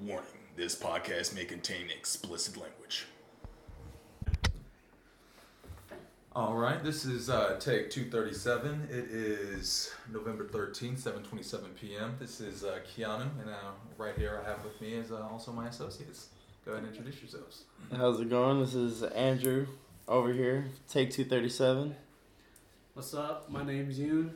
Warning this podcast may contain explicit language. All right, this is uh, take 237. It is November 13th, 7:27 p.m. This is uh, Keanu, and uh, right here I have with me is uh, also my associates. Go ahead and introduce yourselves. How's it going? This is Andrew over here. Take 237. What's up? My name's Yoon.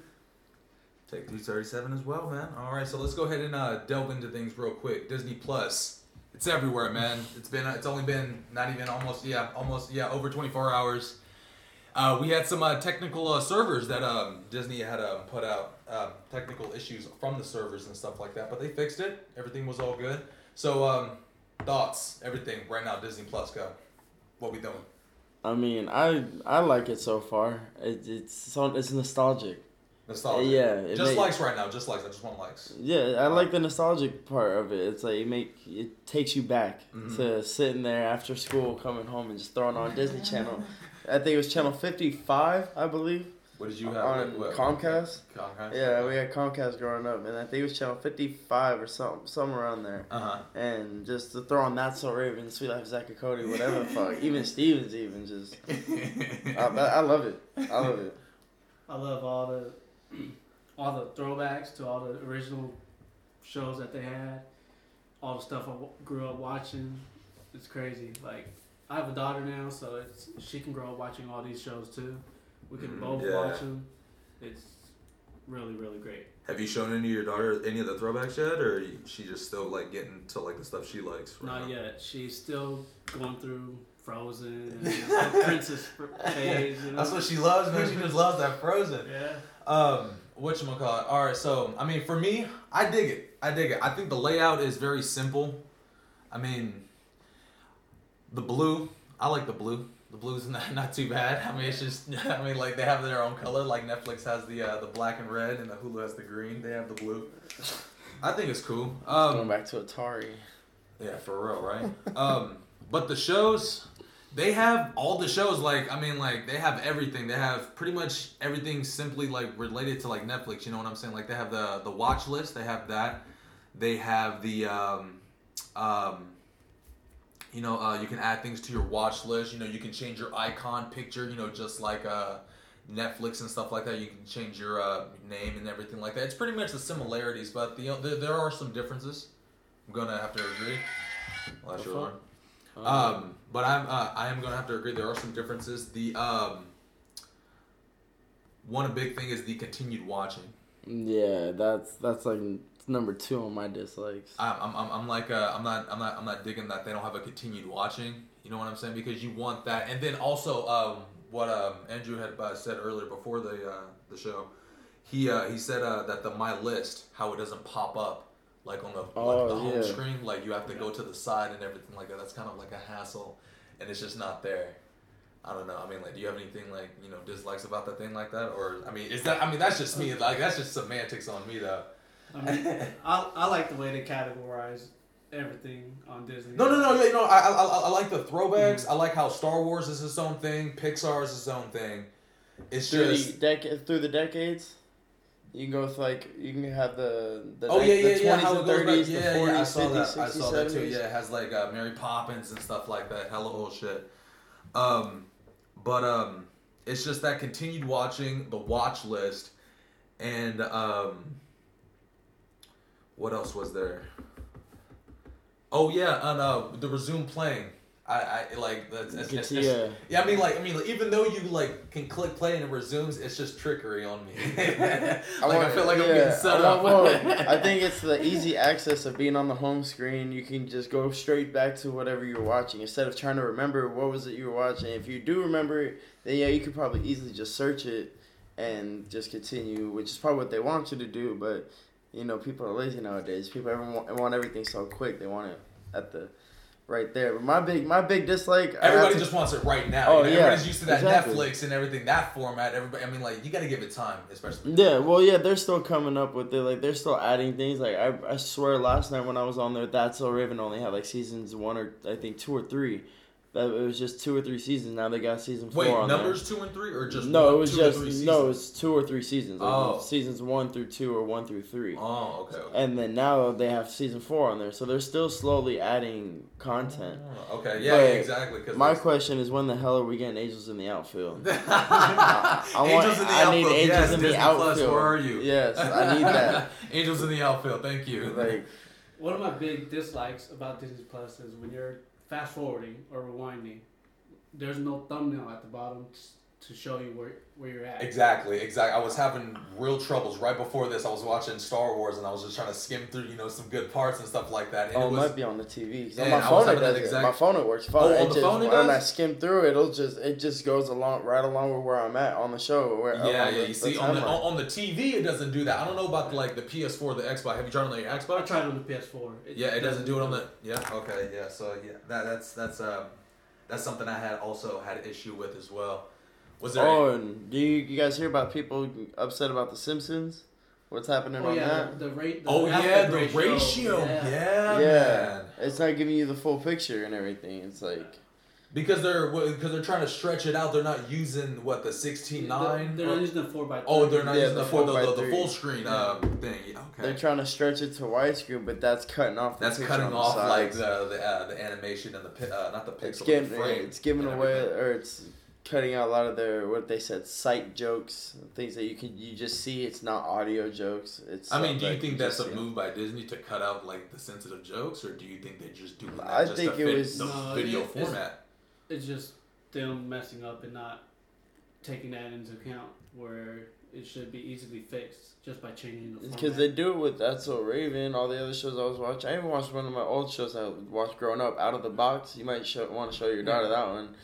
Take 237 as well, man. All right, so let's go ahead and uh, delve into things real quick. Disney Plus, it's everywhere, man. It's been, it's only been not even almost, yeah, almost, yeah, over 24 hours. Uh, we had some uh, technical uh, servers that um, Disney had uh, put out, uh, technical issues from the servers and stuff like that, but they fixed it. Everything was all good. So, um, thoughts, everything right now, Disney Plus, go. What we doing? I mean, I I like it so far. It, it's so it's nostalgic. Nostalgia. Yeah, it Just make- likes right now. Just likes. I just want likes. Yeah, I like the nostalgic part of it. It's like it make it takes you back Mhm. to sitting there after school, coming home, and just throwing on Disney Channel. I think it was channel fifty five, I believe, What did you have? on What- what- Comcast. Comcast. Yeah, we had Comcast growing up, and I think it was channel fifty five or something, somewhere around there. Uh huh. And just to throw on That's So Raven, Suite Life of Zack and Cody, whatever the fuck. Even Stevens even just I, I love it. I love it. I love all the all the throwbacks to all the original shows that they had. All the stuff I w- grew up watching. It's crazy. Like I have a daughter now, so it's she can grow up watching all these shows too. We can Mm, both yeah. watch them. It's really really great. Have you shown any of your daughter any of the throwbacks yet, or is she just still like getting to like the stuff she likes? right Not now? yet. She's still going through Frozen Princess phase. You know? That's what she loves, man. She just loves that Frozen. yeah. Um, what you gonna call it? All right, so I mean, for me, I dig it. I dig it. I think the layout is very simple. I mean, the blue. I like the blue. The blue's not, not too bad. I mean, it's just. I mean, like they have their own color. Like Netflix has the uh, the black and red, and the Hulu has the green. They have the blue. I think it's cool. Um, Going back to Atari. yeah, for real, right? um, but the shows, they have all the shows. Like, I mean, like they have everything. They have pretty much everything simply like related to like Netflix. You know what I'm saying? Like they have the the watch list. They have that. They have the um, um, you know, uh, you can add things to your watch list. You know, you can change your icon picture. You know, just like uh. Netflix and stuff like that. You can change your uh, name and everything like that. It's pretty much the similarities, but the, there, there are some differences. I'm gonna have to agree. Well, that's The your alarm. Um, but I'm uh, I am gonna have to agree. There are some differences. The um, one big thing is the continued watching. yeah, that's that's like number two on my dislikes. I'm, I'm, I'm, I'm like uh, I'm not I'm not I'm not digging that they don't have a continued watching. You know what I'm saying? Because you want that, and then also um, what um, Andrew had uh, said earlier before the uh, the show, he uh, he said uh, that the my list how it doesn't pop up like on the Oh, like the home yeah. screen, like you have to go to the side and everything like that. That's kind of like a hassle, and it's just not there. I don't know. I mean, like, do you have anything like you know dislikes about that thing like that, or I mean, is that I mean that's just me. Like that's just semantics on me though. I mean, I, I like the way they categorize everything on Disney. No, no, no. You know, I, I, I I like the throwbacks. I like how Star Wars is its own thing. Pixar is its own thing. It's Through just the dec- through the decades, you can go with like you can have the the oh yeah, yeah, the yeah. 20s How and goes back. 30s, the Yeah, 40s, yeah. I saw 50s, that. 60s, I saw that too. Yeah, it has like uh, Mary Poppins and stuff like that. Hella old shit. Um, but um, it's just that continued watching the watch list, and um, what else was there? Oh yeah, and uh, the resume playing. I, I like that's, that's, that's, that's- yeah. yeah, I mean, like, I mean, like, even though you like can click play and it resumes, it's just trickery on me. like, I, want- feel like I'm yeah, getting set I up. want. I think it's the easy access of being on the home screen. You can just go straight back to whatever you're watching instead of trying to remember what was it you were watching. If you do remember it, then yeah, you could probably easily just search it and just continue, which is probably what they want you to do. But you know, people are lazy nowadays. People everyone want, want everything so quick. They want it at the right there. But my big my big dislike. Everybody to- just wants it right now. Oh, you know, yeah, Everybody's used to that exactly. Netflix and everything, that format. Everybody, I mean, like, you got to give it time, especially. Yeah, well, yeah, they're still coming up with it. Like, they're still adding things. Like, I, I swear, last night when I was on there, That's So Raven only had like seasons one or I think two or three, it was just two or three seasons. Now they got season four Wait, on numbers two and three, or just no, one, it was two or just three no, it was two or three seasons. Like Oh. seasons one through two or one through three. Oh, okay. okay. And then now they have season four on there, so they're still slowly adding content. Oh, okay, yeah, But exactly. Cause My question is, when the hell are we getting Angels in the outfield? I want- Angels in the I need outfield. Angels yes, in the Disney Plus, outfield. where are you? Yes, I need that. Angels in the outfield. Thank you. Like, One of my big dislikes about Disney Plus is when you're fast forwarding or rewinding, there's no thumbnail at the bottom t- to show you where where you're at. Exactly, exactly. I was having real troubles right before this. I was watching Star Wars and I was just trying to skim through, you know, some good parts and stuff like that. And oh, it it might be on the TV. on my phone it having that does it. exact- My phone it works fine. Oh, on it the just, phone it when I skim through it, it'll just it just goes along right along with where I'm at on the show. Where yeah, yeah. the- You the see, on the on, on the TV, it doesn't do that. I don't know about like the PS4, the Xbox. Have you tried on your Xbox? I Xbox? tried on the PS4. Yeah, it doesn't do it on the. Yeah. Okay. Yeah. So yeah, that that's that's um that's something I had also had an issue with as well. Was there? Oh, and do you, you guys hear about people upset about the Simpsons? What's happening Oh on yeah, that? the, the rate. The oh yeah, aspect the ratio. Yeah. Yeah, yeah, man. it's not giving you the full picture and everything. It's like Because they're because they're trying to stretch it out. They're not using what the sixteen nine. They're, they're not using the four by. 3. Oh, they're not Yeah, using the the, full, 4 by the, the full screen uh, thing. Yeah, they're trying to stretch it to widescreen, but that's cutting off. The That's picture cutting on the off like the the, uh, the animation and the pi- uh, not the pixel, It's but getting frame. it's giving away everything. or it's cutting out a lot of their what they said sight jokes, things that you can you just see. It's not audio jokes. It's. I mean, do you think just that's a move by Disney to cut out like the sensitive jokes, or do you think they're just doing that I just think to it fit was- the No, video it's- format? It's just them messing up and not taking that into account where it should be easily fixed just by changing the format. Because they do it with That's So Raven, all the other shows I was watching. I even watched one of my old shows I watched growing up, Out of the Box. You might show, want to show your daughter that one.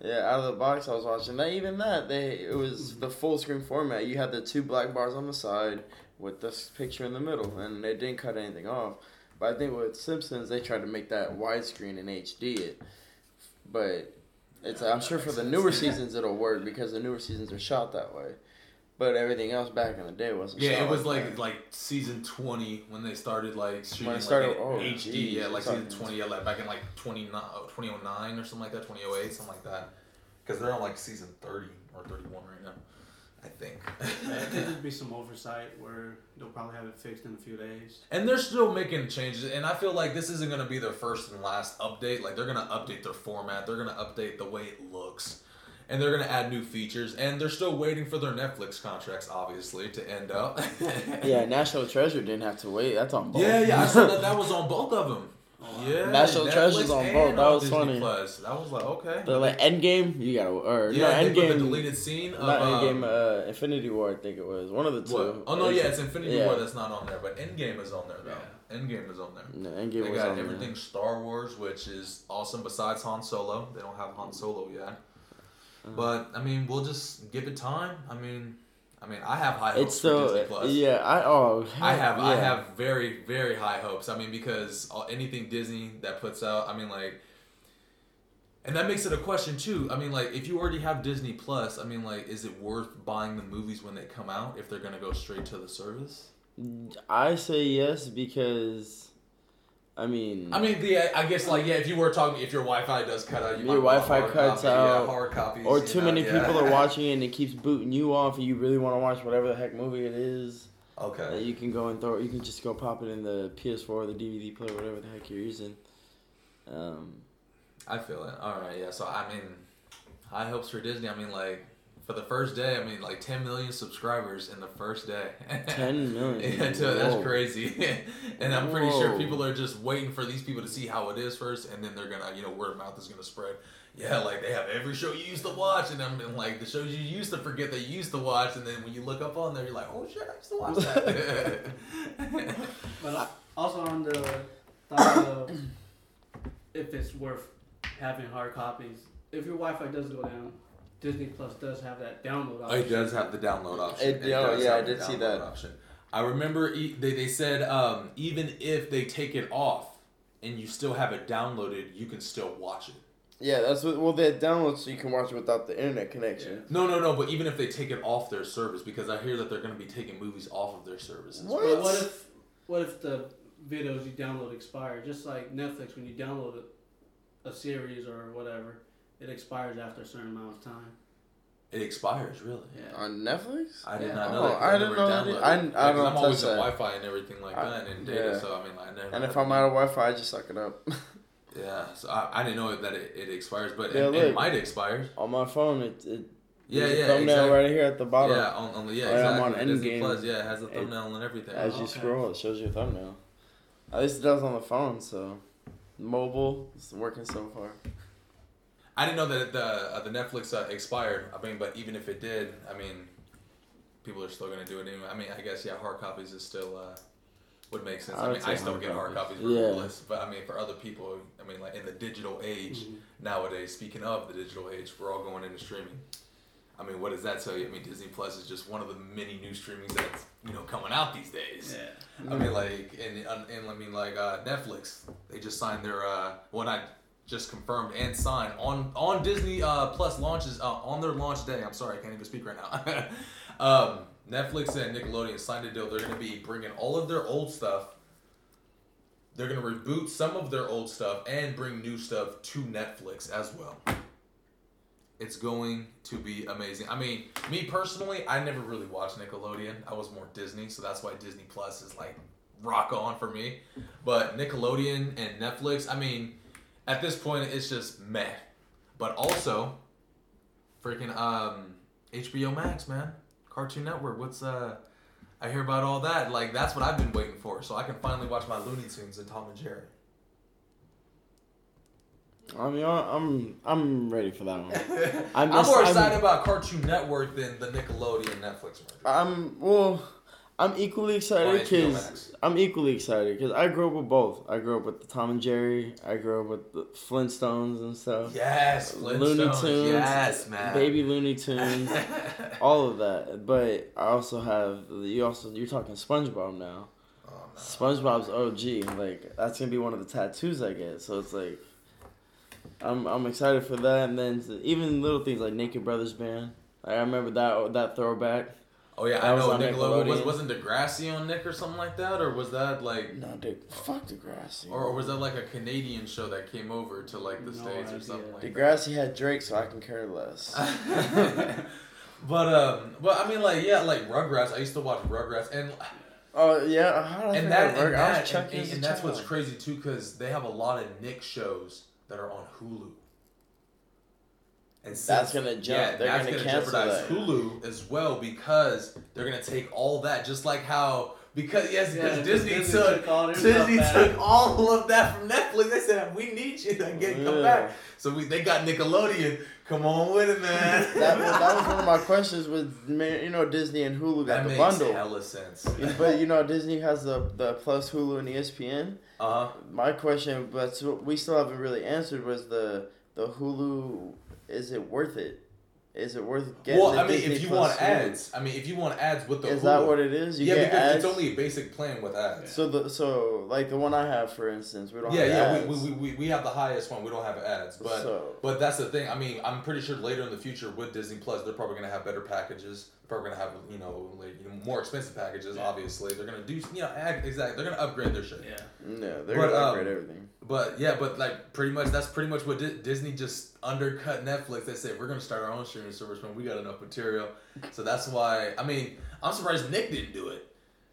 Yeah, Out of the Box I was watching. That even that they it was the full screen format. You had the two black bars on the side with this picture in the middle, and they didn't cut anything off. But I think with Simpsons they tried to make that widescreen and HD it, but it's I'm sure for the newer seasons it'll work because the newer seasons are shot that way. But everything else back in the day wasn't. Yeah, it was like like like season twenty when they started like shooting it started- like oh, HD. geez, yeah, like season twenty, yeah, like back in like 29, uh, 2009 or something like that, twenty oh eight, something like that. Because they're on like season thirty or thirty one right now, I think. Yeah, I think there'd be some oversight where they'll probably have it fixed in a few days. And they're still making changes, and I feel like this isn't gonna be their first and last update. Like they're gonna update their format, they're gonna update the way it looks, and they're gonna add new features. And they're still waiting for their Netflix contracts, obviously, to end up. Yeah, National Treasure didn't have to wait. That's on both. yeah, yeah. I saw that that was on both of them. Yeah, National Netflix Treasure's on both. That was Disney funny. Plus. That was like okay. They're like Endgame. You gotta or yeah, no they put the Endgame. deleted scene of Not uh, Endgame. Uh, Infinity War. I think it was one of the two. what? Oh no, yeah, it's Infinity yeah. War that's not on there, but Endgame is on there though. Endgame is on there. No, Endgame They was got on there. everything Star Wars, which is awesome. Besides Han Solo, they don't have Han Solo yet. Uh-huh. But I mean, we'll just give it time. I mean, I mean, I have high hopes It's for Disney Plus. yeah. I oh I have I have very very high hopes. I mean because anything Disney that puts out, I mean like and that makes it a question too. I mean like if you already have Disney Plus, I mean like is it worth buying the movies when they come out if they're going to go straight to the service? I say yes because, I mean, I mean, the I guess like yeah, if you were talking if your Wi-Fi does cut out, you Your might Wi-Fi cuts copy, out, yeah, hard copies, or too know, many yeah. people are watching it and it keeps booting you off, and you really want to watch whatever the heck movie it is. Okay. you can go and throw. You can just go pop it in the PS4 or the DVD player, whatever the heck you're using. Um, I feel it. All right, yeah. So I mean, high hopes for Disney. I mean, like for the first day, I mean, like 10 million subscribers in the first day. 10 million. Yeah, too, that's crazy. and I'm pretty sure people are just waiting for these people to see how it is first, and then they're gonna, you know, word of mouth is gonna spread. Yeah, like they have every show you used to watch, and then like the shows you used to forget that you used to watch, and then when you look up on there, you're like, oh shit, I used to watch that. But also on the thought of if it's worth having hard copies, if your Wi-Fi does go down, Disney Plus does have that download option. It does have the download option. It- oh, yeah, I the did see that. Option. I remember e- they, they said um, even if they take it off and you still have it downloaded, you can still watch it. yeah, that's what. Well, they download so you can watch it without the internet connection. No, no, no. But even if they take it off their service, because I hear that they're going to be taking movies off of their services. What? But what if what if the videos you download expire? Just like Netflix, when you download a, a series or whatever, it expires after a certain amount of time. It expires, really. Yeah. On Netflix? I did Yeah. not know Oh, that. 'cause I didn't know that downloaded. I- it. I Yeah, 'cause don't I'm always on. Wi-Fi and everything like I- that and data. yeah. So I mean, I never. And if I'm out of Wi-Fi, I just suck it up. Yeah, so I, I didn't know that it, it expires, but Yeah, it, it might expire. on my phone, it, it Yeah, yeah, thumbnail exactly. right here at the bottom. Yeah, on, on the yeah, Right, I'm exactly. on Disney Endgame. Plus, yeah, it has the It- thumbnail and everything. As Oh, you okay. scroll, it shows your thumbnail. At least it does on the phone, so mobile it's working so far. I didn't know that the uh, the Netflix uh, expired. I mean, but even if it did, I mean, people are still gonna do it anyway. I mean, I guess yeah, hard copies is still uh, would make sense. I I, mean, I still hard get hard copies. copies Yeah. regardless. But I mean, for other people, I mean, like in the digital age Mhm. nowadays. Speaking of the digital age, we're all going into streaming. I mean, what does that tell you? I mean, Disney Plus is just one of the many new streamings that's you know coming out these days. Yeah. I mean, like, and, and I mean, like, uh, Netflix, they just signed their, uh, well, not just confirmed and signed on on Disney uh, Plus launches uh, on their launch day. I'm sorry, I can't even speak right now. um, Netflix and Nickelodeon signed a deal. They're going to be bringing all of their old stuff. They're going to reboot some of their old stuff and bring new stuff to Netflix as well. It's going to be amazing. I mean, me personally, I never really watched Nickelodeon. I was more Disney, so that's why Disney Plus is like rock on for me. But Nickelodeon and Netflix, I mean, at this point, it's just meh. But also, freaking um, HBO Max, man, Cartoon Network. What's uh? I hear about all that. Like that's what I've been waiting for, so I can finally watch my Looney Tunes and Tom and Jerry. I mean, I'm I'm ready for that one. I'm, I'm more I'm- excited about Cartoon Network than the Nickelodeon Netflix merger. I'm well. I'm equally excited because I'm equally excited because I grew up with both. I grew up with the Tom and Jerry. I grew up with the Flintstones and stuff. Yes, Looney Tunes, Yes, man. Baby Looney Tunes, all of that. But I also have you also you're talking SpongeBob now. Oh, no. SpongeBob's OG. Like that's gonna be one of the tattoos I get. So it's like I'm I'm excited for that. And then even little things like Naked Brothers Band. Like, I remember that that throwback. Oh yeah, That I was know on Nickelodeon. Was, Nickelodeon. wasn't Degrassi on Nick or something like that, or was that like, No, dude, fuck Degrassi. or, or was that like a Canadian show that came over to like the No states or something like that? Degrassi had Drake, so I can care less. but um, but I mean like yeah, like Rugrats. I used to watch Rugrats, and Oh yeah, how did I and that that, and, I was that, and, and, and that's what's crazy too, because they have a lot of Nick shows that are on Hulu. And That's gonna jump. They're that's gonna gonna jeopardize that. Hulu as well because they're gonna take all that, just like how because yes, Yeah, because Disney, Disney took, took all their Disney back. took all of that from Netflix. They said we need you to get come back. So we they got Nickelodeon. Come on with it, man. That was, that was one of my questions with you know Disney and Hulu got that the makes bundle. hella sense. But you know Disney has the the plus Hulu and ESPN. Uh huh. My question, but we still haven't really answered, was the the Hulu. Is it worth it? Is it worth getting? Well, the I mean, Disney if you Plus want ads, I mean, if you want ads with the is Hulu, that what it is? You yeah, get because ads. it's only a basic plan with ads. so the so like the one I have, for instance, we don't Yeah, have yeah, ads. we, we, we, we have the highest one. We don't have ads, but so but that's the thing. I mean, I'm pretty sure later in the future with Disney Plus, they're probably gonna have better packages. They're gonna have you know like you know, more expensive packages. Yeah. Obviously, they're gonna do you know ag- exactly. They're gonna upgrade their shit. Yeah. yeah, they're But, gonna um, upgrade everything. But yeah, but like pretty much that's pretty much what Di- Disney just undercut Netflix. They said we're gonna start our own streaming service when we got enough material. So that's why I mean I'm surprised Nick didn't do it.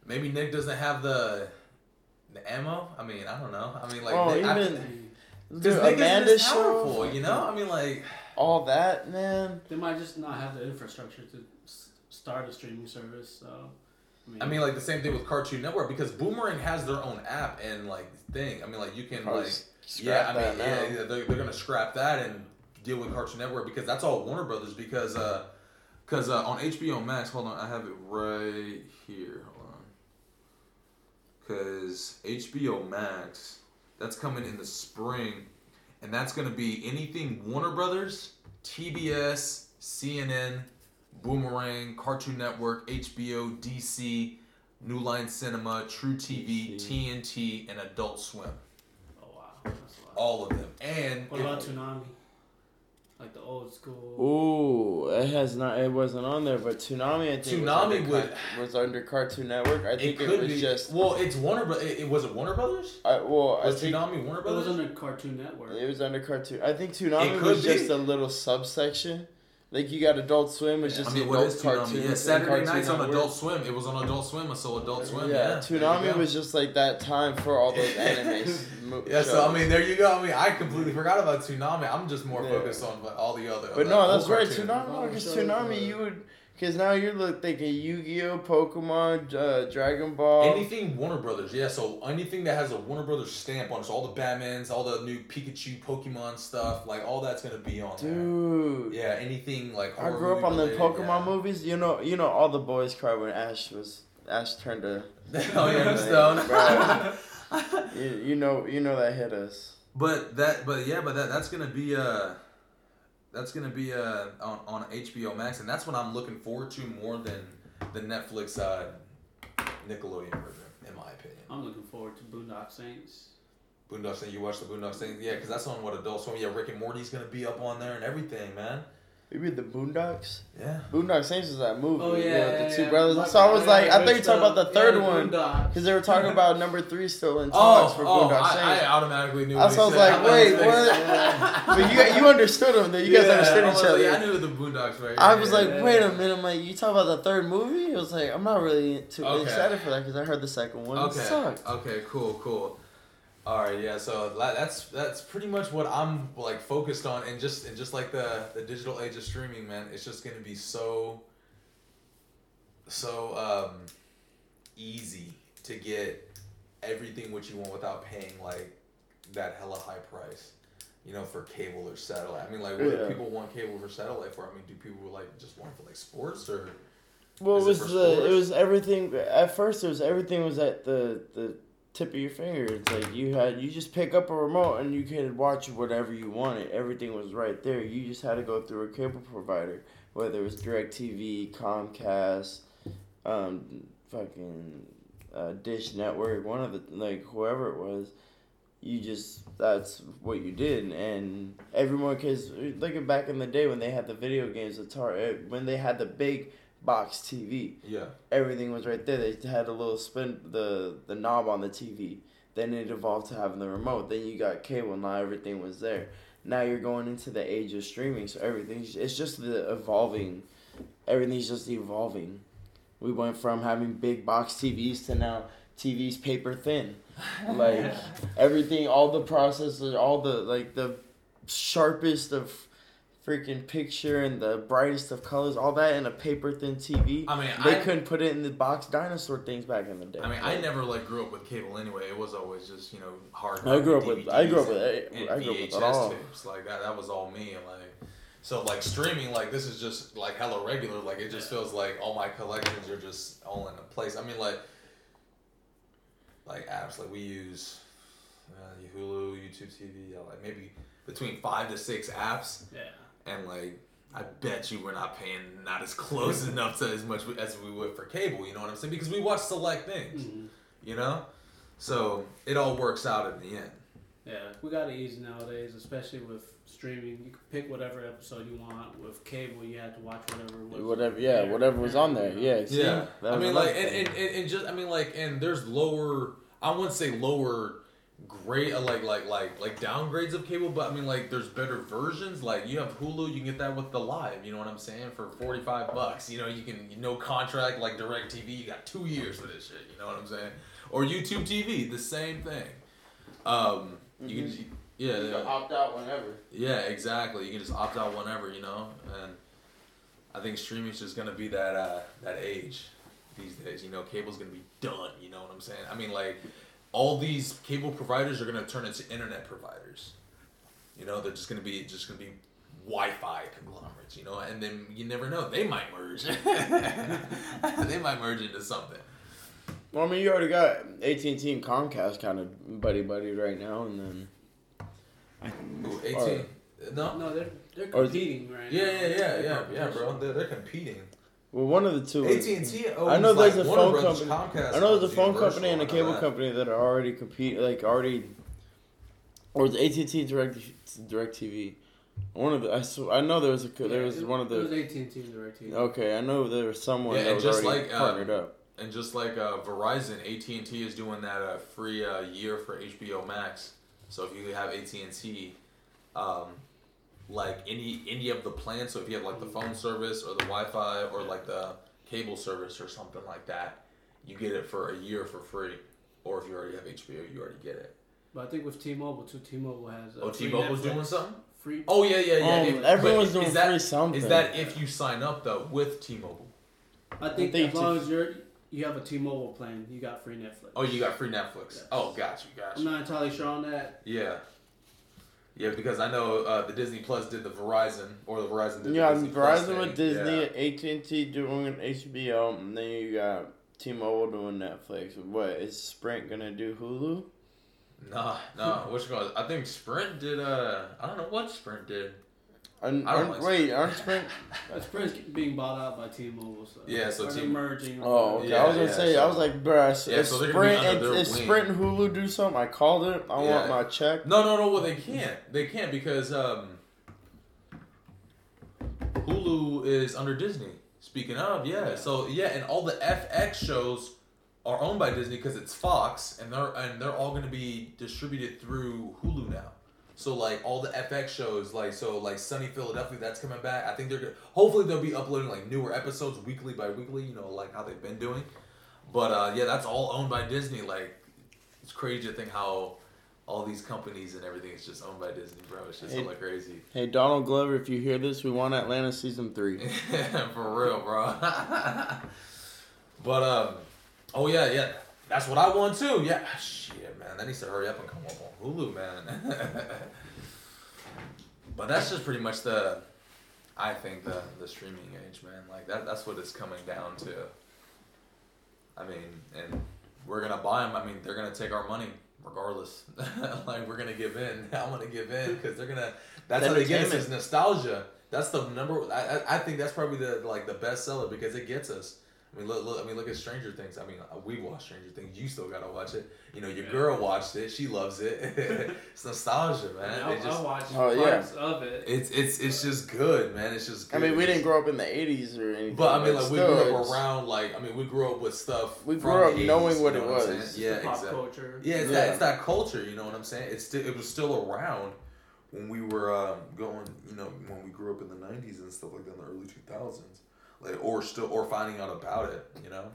Maybe Nick doesn't have the the ammo. I mean I don't know. I mean like Oh, Nick, I- even- Because Dude, Nick isn't Amanda's as powerful, show, you know. I mean, like, all that man. They might just not have the infrastructure to s- start a streaming service. So. I mean, like the same thing with Cartoon Network because Boomerang has their own app and like thing. I mean, like you can like, s- yeah, I mean, that yeah, yeah, they're, they're gonna scrap that and deal with Cartoon Network because that's all Warner Brothers because uh, because uh, on HBO Max, hold on, I have it right here. Hold on, because HBO Max, that's coming in the spring, and that's gonna be anything Warner Brothers, TBS, CNN, Boomerang, Cartoon Network, HBO, DC, New Line Cinema, truTV, DC. TNT, and Adult Swim. Oh wow, that's a lot. All of them. And What about Toonami? like the old school. Ooh, it has not. It wasn't on there, but Toonami. I think Toonami was, under, Car- was under Cartoon Network. I think it, could was be just. well. It's Warner. Bro- it, it was it Warner Brothers. I, well, I Was think Toonami Warner It was Brothers? under Cartoon Network. it was under Cartoon. I think Toonami It was could be. just a little subsection. Like you got Adult Swim, it's Yeah. just I mean, adult. Toonami? Yeah, Saturday Cartoon nights on. Adult Swim. It was on Adult Swim. I saw Adult Swim. Yeah, Yeah, Toonami was just like that time for all those animes. mo- Yeah, so I mean, there you go. I mean, I completely forgot about Toonami. I'm just more Yeah. focused on all the other. But uh, no, that's right. Toonami, because shows, Toonami, you would, because now you're look thinking Yu-Gi-Oh, Pokemon, uh, Dragon Ball. Anything Warner Brothers, yeah. So anything that has a Warner Brothers stamp on it, so all the Batmans, all the new Pikachu, Pokemon stuff, like all that's gonna be on Dude, there. Yeah, anything like. I grew up on the Pokemon yeah. movies. You know, you know, all the boys cried when Ash was Ash turned to. oh yeah, stone. You, you know, you know that hit us. But that, but yeah, but that that's gonna be uh, that's gonna be uh on on HBO Max, and that's what I'm looking forward to more than the Netflix uh Nickelodeon version, in my opinion. I'm looking forward to Boondock Saints. Boondock Saints, you watch the Boondock Saints, yeah, because that's on what Adult Swim. Yeah, Rick and Morty's gonna be up on there and everything, man. Maybe the Boondocks. Yeah. Boondock Saints is that movie. Oh yeah, with yeah, the two yeah. brothers. My So I was God, like, I thought you Rich talking about the third Yeah, the one because they were talking about number three still in Oh, talks for oh, Boondock I, Saints. I automatically knew. I what he was like, I wait, he what? saying- but you you understood them. though. You guys Yeah, understood I each other. Like, yeah, I knew the Boondocks right. I was yeah, like, yeah, wait yeah. a minute. I'm like, you talk about the third movie? It was like, I'm not really too Okay. excited for that because I heard the second one Okay. sucked. Okay. Cool. Cool. All right. Yeah. So that's that's pretty much what I'm like focused on, and just and just like the the digital age of streaming, man, it's just gonna be so so um easy to get everything what you want without paying like that hella high price. You know, for cable or satellite. I mean, like, what do people want cable for satellite for? I mean, do people like just want it for like sports or? Well, it was for the it was everything. At first, it was everything was at the the tip of your finger. It's like you had you just pick up a remote and you could watch whatever you wanted. Everything was right there. You just had to go through a cable provider, whether it was Directv, Comcast, um, fucking uh, Dish Network, one of the like whoever it was. You just that's what you did, and everyone because looking back in the day when they had the video games, Atari, when they had the big box TV Yeah. everything was right there. They had a little spin the the knob on the TV. Then it evolved to having the remote. Then you got cable. Now everything was there. Now you're going into the age of streaming, so everything's it's just the evolving. Everything's just evolving. We went from having big box TVs to now TVs paper thin. Like everything, all the processors, all the like the sharpest of freaking picture and the brightest of colors, all that in a paper thin TV. I mean, They I, couldn't put it in the box dinosaur things back in the day. I mean, I never like grew up with cable anyway. It was always just you know hard. I grew up with- I grew up with- DVDs and, I grew up with VHS all. tapes. Like that, that was all me. and, Like, so like streaming, like this is just like hella regular. Like it just feels like all my collections are just all in a place. I mean, like, like apps like we use uh, Hulu, YouTube TV, like maybe between five to six apps Yeah. And like I bet you we're not paying not as close enough to as much as we would for cable. You know what I'm saying? Because we watch select things. Mhm. You know, so it all works out in the end. Yeah, we got it easy nowadays, especially with streaming. You can pick whatever episode you want. With cable, you have to watch whatever. Was whatever, yeah, there. whatever was on there, yeah. see? Yeah, I mean, like, and, and, and, and just I mean, like, and there's lower. I wouldn't say lower grade, uh, like like like like downgrades of cable, but I mean, like, there's better versions. Like, you have Hulu, you can get that with the live. You know what I'm saying? For 45 bucks, you know, you can no contract like DirecTV. You got two years for this shit. You know what I'm saying? Or YouTube TV, the same thing. Um, you can, yeah, Mm-hmm. You can opt out whenever. Yeah, exactly. You can just opt out whenever, you know. And I think streaming's just gonna be that uh, that age these days. You know, cable's gonna be done. You know what I'm saying? I mean, like all these cable providers are gonna turn into internet providers. You know, they're just gonna be just gonna be Wi-Fi conglomerates. You know, and then you never know, they might merge. they might merge into something. Well, I mean, you already got AT and T and Comcast kind of buddy buddy right now, and then. Ooh, 18. No. No, they're they're Or competing right Yeah, now. yeah, yeah, yeah, yeah, competition. bro. They're, they're competing. Well, one of the two. AT and T. I know there's a phone company. Comcast I know there's a phone company and a cable that. company that are already compete, like already, or the AT and T Direct DirecTV. One of the I, sw- I know there was a co- there Yeah, was it- one of the. It was AT and T and DirecTV. okay I know there was someone Yeah, that and was just already like, uh, partnered up. And just like uh, Verizon, AT and T is doing that uh, free uh, year for HBO Max. So if you have AT and T, um, like any any of the plans, so if you have like the phone service or the Wi-Fi or like the cable service or something like that, you get it for a year for free. Or if you already have HBO, you already get it. But I think with T-Mobile too, T-Mobile has. Uh, Oh, free T-Mobile's Netflix. doing something. Free. Oh yeah, yeah, yeah. Um, If- everyone's but doing is that, free something. Is that if you sign up though with T-Mobile? I think, think as long to- as you're you have a T-Mobile plan, you got free Netflix. Oh, you got free Netflix. Yes. Oh, got you, got I'm not entirely sure on that. Yeah. Yeah, because I know uh, the Disney Plus did the Verizon, or the Verizon did Yeah, the Disney Plus Verizon thing. with Disney, AT and T doing HBO, and then you got T-Mobile doing Netflix. What is Sprint gonna do? Hulu? Nah, nah. Which one? I think Sprint did. Uh, I don't know what Sprint did. Aren't, I don't aren't- like wait, Sprint. aren't Sprint? Sprint's being bought out by T-Mobile, so Yeah, so or they're T- merging. Oh, okay. I was gonna yeah, say, so- I was like, bruh, Yeah, if so they're gonna be Sprint under and if. Sprint and Hulu do something, I called it. I Yeah. want my check. No, no, no. Well, they can't. They can't because um, Hulu is under Disney. Speaking of, yeah. Yeah. So yeah, and all the FX shows are owned by Disney because it's Fox, and they're and they're all going to be distributed through Hulu now. So like all the FX shows, like so like Sunny Philadelphia, that's coming back. I think they're gonna. Hopefully they'll be uploading like newer episodes weekly by weekly. You know, like how they've been doing. But uh, yeah, that's all owned by Disney. Like it's crazy to think how all these companies and everything is just owned by Disney, bro. It's just Hey. so like crazy. Hey, Donald Glover, if you hear this, we want Atlanta season three. For real, bro. but um, oh yeah, yeah, that's what I want too. Yeah, shit, man, that needs to hurry up and come up Hulu, man. but that's just pretty much the, I think the the streaming age, man. Like that, that's what it's coming down to. I mean, and we're gonna buy them. I mean, they're gonna take our money regardless. like we're gonna give in. I'm gonna give in because they're gonna. That's how they get us is nostalgia. That's the number. I, I I think that's probably the like the best seller because it gets us. I mean, look, look. I mean, look at Stranger Things. I mean, uh, we watched Stranger Things. You still gotta watch it. You know, your Yeah. girl watched it. She loves it. it's nostalgia, I, man. mean, I, just, I watched Oh, yeah. parts of it. it's it's it's just good, man. It's just. I mean, we didn't grow up in the '80s or anything. But I mean, like we grew up around, like I mean, we grew up with stuff. We from grew up the knowing what you it know I'm was. saying? It's yeah, the pop exactly. culture. Yeah, it's Yeah. that it's that culture. You know what I'm saying? It's still it was still around when we were um, going. You know, when we grew up in the '90s and stuff like that in the early 2000s, like or still or finding out about it. You know,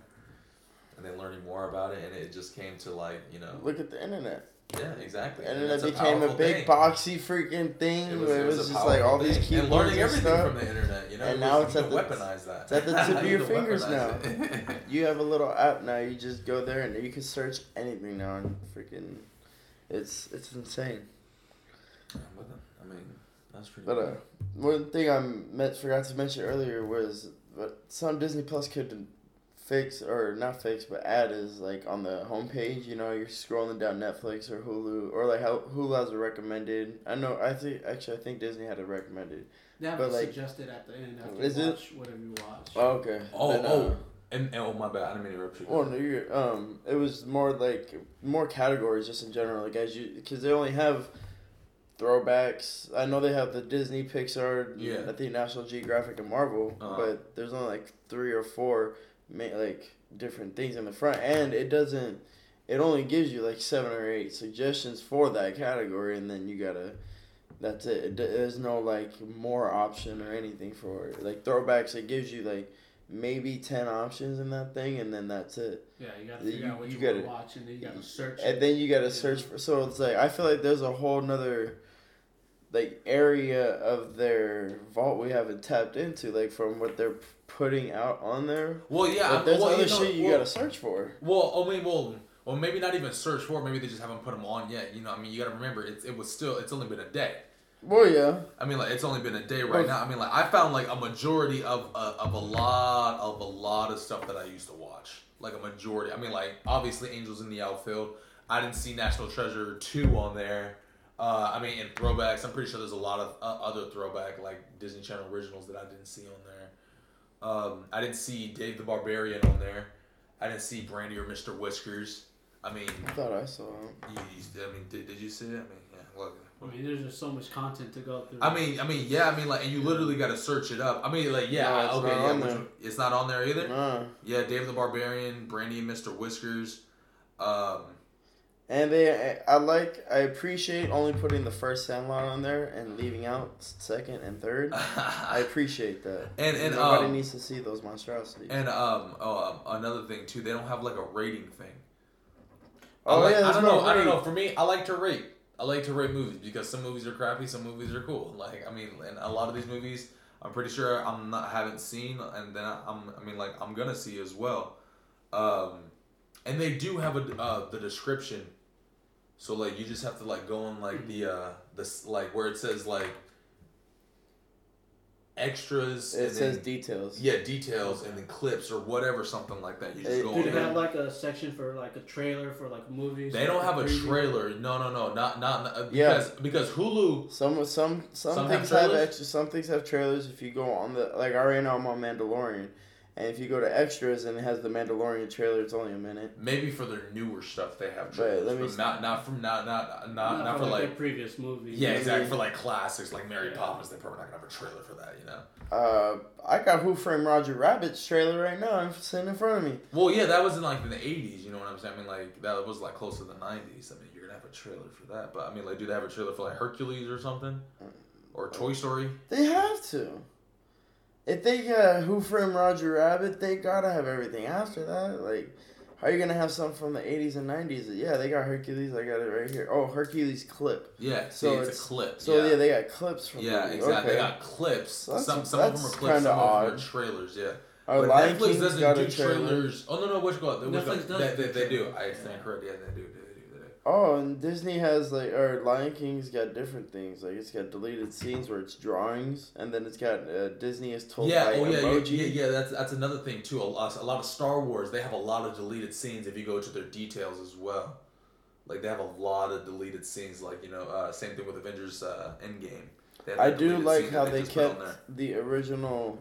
and then learning more about it, and it just came to like you know, Look at the internet. yeah, exactly. And And then it became a powerful big thing. boxy freaking thing. It It was, was, it was, just like all these keyboards and learning and everything stuff. from the internet. You know, And it now was- it's at the- weaponize that. it's at the tip of your fingers now. You have a little app now. You just go there and you can search anything now. And freaking, it's it's insane. But, I mean, that's pretty. But uh, cool. one thing I met, forgot to mention earlier was what some Disney Plus could fix or not fix but add is like on the homepage. You know, you're scrolling down Netflix or Hulu or like how Hulu has a recommended. I know. I think actually I think Disney had a recommended. They have But, it like- suggested at the end after Is you it? whatever you watch. Oh, okay. Oh, Then, uh, oh, and, and oh my bad, I didn't mean to interrupt you. Well, no, you're, um, it was more like more categories just in general, like as you, because they only have throwbacks. I know they have the Disney, Pixar, Yeah. I think National Geographic and Marvel, Uh-huh. but there's only like three or four, ma- like different things in the front, and it doesn't. It only gives you like seven or eight suggestions for that category, and then you gotta. That's it. it. d- There's no like more option or anything for it. Like throwbacks, it gives you like maybe 10 options in that thing and then that's it Yeah, you gotta You- figure out what you you, gotta- to watch, and then you gotta search. and it. then you gotta Yeah. search for so it's like i feel like there's a whole nother like area of their vault we haven't tapped into like from what they're putting out on there Well, yeah, but there's well, other you know, shit you well, gotta search for Well, I mean, well, well, maybe not even search for. Maybe they just haven't put them on yet. You know, I mean, you got to remember, it's it was still, it's only been a day. well yeah I mean, like it's only been a day right Well- now. I mean, like I found like a majority of uh, of a lot of a lot of stuff that I used to watch. Like a majority. I mean, like obviously Angels in the Outfield. I didn't see National Treasure two on there. Uh, I mean, in throwbacks, I'm pretty sure there's a lot of uh, other throwback like Disney Channel originals that I didn't see on there. Um, I didn't see Dave the Barbarian on there. I didn't see Brandy or Mr. Whiskers. I mean, i thought i saw 'em. you, you, I mean, did, did you see it? I mean, yeah. Look, I mean, there's just so much content to go through. I mean, I mean, yeah, I mean, like, and you literally got to search it up. I mean, like, yeah, No, it's okay, not yeah, on which there. one- it's not on there either. Nah. Yeah, Dave the Barbarian, Brandy and Mr. Whiskers. Um, And they, I like, I appreciate only putting the first Sandlot on there and leaving out second and third. I appreciate that. And- and, nobody um, needs to see those monstrosities. and um, oh, um, another thing too, they don't have like a rating thing. I oh like- yeah, I don't no know. I don't know. For me, I like to rate. I like to rate movies because some movies are crappy, some movies are cool. Like I mean, and a lot of these movies, I'm pretty sure I'm not haven't seen, and then I'm I mean like I'm gonna see as well. Um, and they do have a uh, the description, so like you just have to like go on like the uh this like where it says like extras. It and says then- details. yeah details and then clips or whatever something like that. You just Hey, go Do they have like a section for like a trailer for like movies? They don't have a trailer. No, no, no, not not, not uh, Yeah. because because Hulu. Some some some, Some things have, trailers? extra. Some things have trailers. If you go on the like, I right now I'm on Mandalorian, and if you go to extras and it has the Mandalorian trailer, it's only a minute. Maybe for their newer stuff they have But trailers, let me but not not from not not not not, for their like previous movies. yeah exactly for like classics like Mary Yeah. Poppins. They're probably not gonna have a trailer for that, you know. Uh, I got Who Framed Roger Rabbit's trailer right now. I'm sitting in front of me. Well, yeah, that was in like in the '80s. You know what I'm saying? I mean, like that was like close to the '90s. I mean, you're gonna have a trailer for that, but I mean, like, do they have a trailer for like Hercules or something, or Toy Story? They have to. If they got Who Framed Roger Rabbit, they gotta have everything after that. Like, how are you gonna have something from the 80s and 90s? Yeah, they got Hercules. I got it right here. Oh, Hercules clip. Yeah, see, So it's, it's- a clip. So yeah, yeah. they got clips from. Yeah, the- exactly. Okay. They got clips. So some some of them are clips, kinda some of them are trailers. Yeah. Our but Lion Netflix King's doesn't do a trailer. trailers. Oh no no, which go? Which Netflix does They, do they, they do. I stand correct. Yeah, they do. They do. They do. Oh, and Disney has like, or Lion King's got different things. Like it's got deleted scenes where it's drawings, and then it's got uh, Disney is told Yeah, by oh yeah, yeah, emoji. yeah, yeah. That's that's another thing too. A lot, a lot of Star Wars, they have a lot of deleted scenes. If you go to their details as well, like they have a lot of deleted scenes. Like you know, uh, same thing with Avengers uh, Endgame. I do like how they just put on kept the original,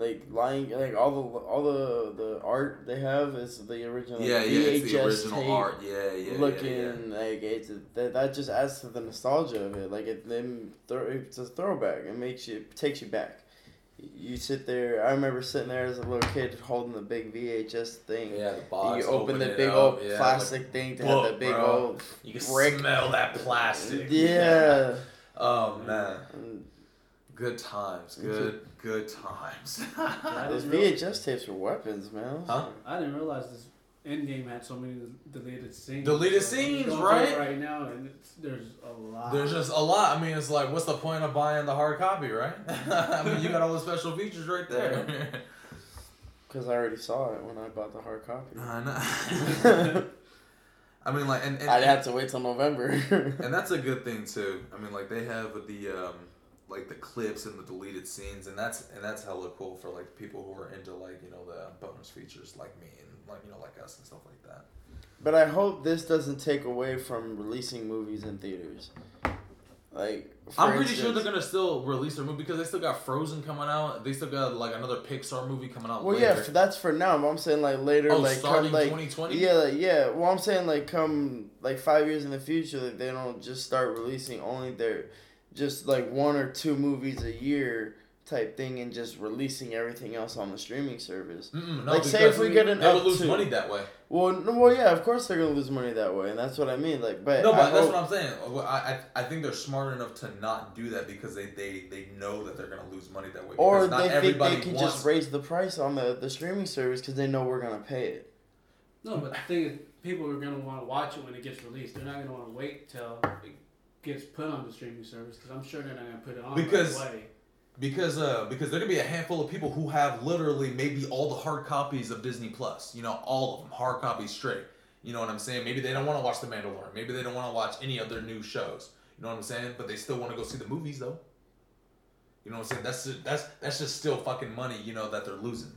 like Lion, like all the all the the art they have is the original. Yeah, like, yeah, it's the original art. Yeah, yeah, looking yeah, yeah. like it's that, that just adds to the nostalgia of it. Like it then throw, it's a throwback. It makes you it takes you back. You sit there. I remember sitting there as a little kid holding the big VHS thing. Yeah, the box. you open the big old plastic thing to have the big bro. old you can brick. smell that plastic. Yeah. Oh man, good times. Good, good times. I those didn't real- VHS tapes were weapons, man. Huh? I didn't realize this Endgame had so many deleted scenes. Deleted So scenes, right? Right now, and it's, there's a lot. There's just a lot. I mean, it's like, what's the point of buying the hard copy, right? I mean, you got all the special features right there. Because I already saw it when I bought the hard copy. I know. I mean, like, and and, I'd have to wait till November. and that's a good thing too. I mean, like they have the um, like the clips and the deleted scenes, and that's and that's hella cool for like people who are into like you know the bonus features like me and like you know like us and stuff like that. but I hope this doesn't take away from releasing movies in theaters. Like, I'm pretty sure they're gonna still release their movie because they still got Frozen coming out. They still got like another Pixar movie coming out. Well, later. yeah, that's for now. But I'm saying like later, oh, like starting come like 2020. yeah, like, yeah. Well, I'm saying like come like five years in the future, like they don't just start releasing only their just like one or two movies a year type thing and just releasing everything else on the streaming service. Mm-mm, no, Like, say if because we get an they would lose to- money that way. Well, no, well, yeah, of course they're gonna lose money that way, and that's what I mean. Like, but No, I but that's hope- what I'm saying. I, I I think they're smart enough to not do that because they, they, they know that they're gonna lose money that way. Or not they think everybody they can wants- just raise the price on the, the streaming service because they know we're gonna pay it. No, but the thing is, people are gonna want to watch it when it gets released. They're not gonna want to wait till it gets put on the streaming service because I'm sure they're not gonna put it on Because- right away. because uh because there could be a handful of people who have literally maybe all the hard copies of Disney Plus. You know, all of them hard copies straight. You know what I'm saying? Maybe they don't want to watch The Mandalorian. Maybe they don't want to watch any of their new shows. You know what I'm saying? But they still want to go see the movies though. You know what I'm saying? That's just, that's that's just still fucking money. You know that they're losing.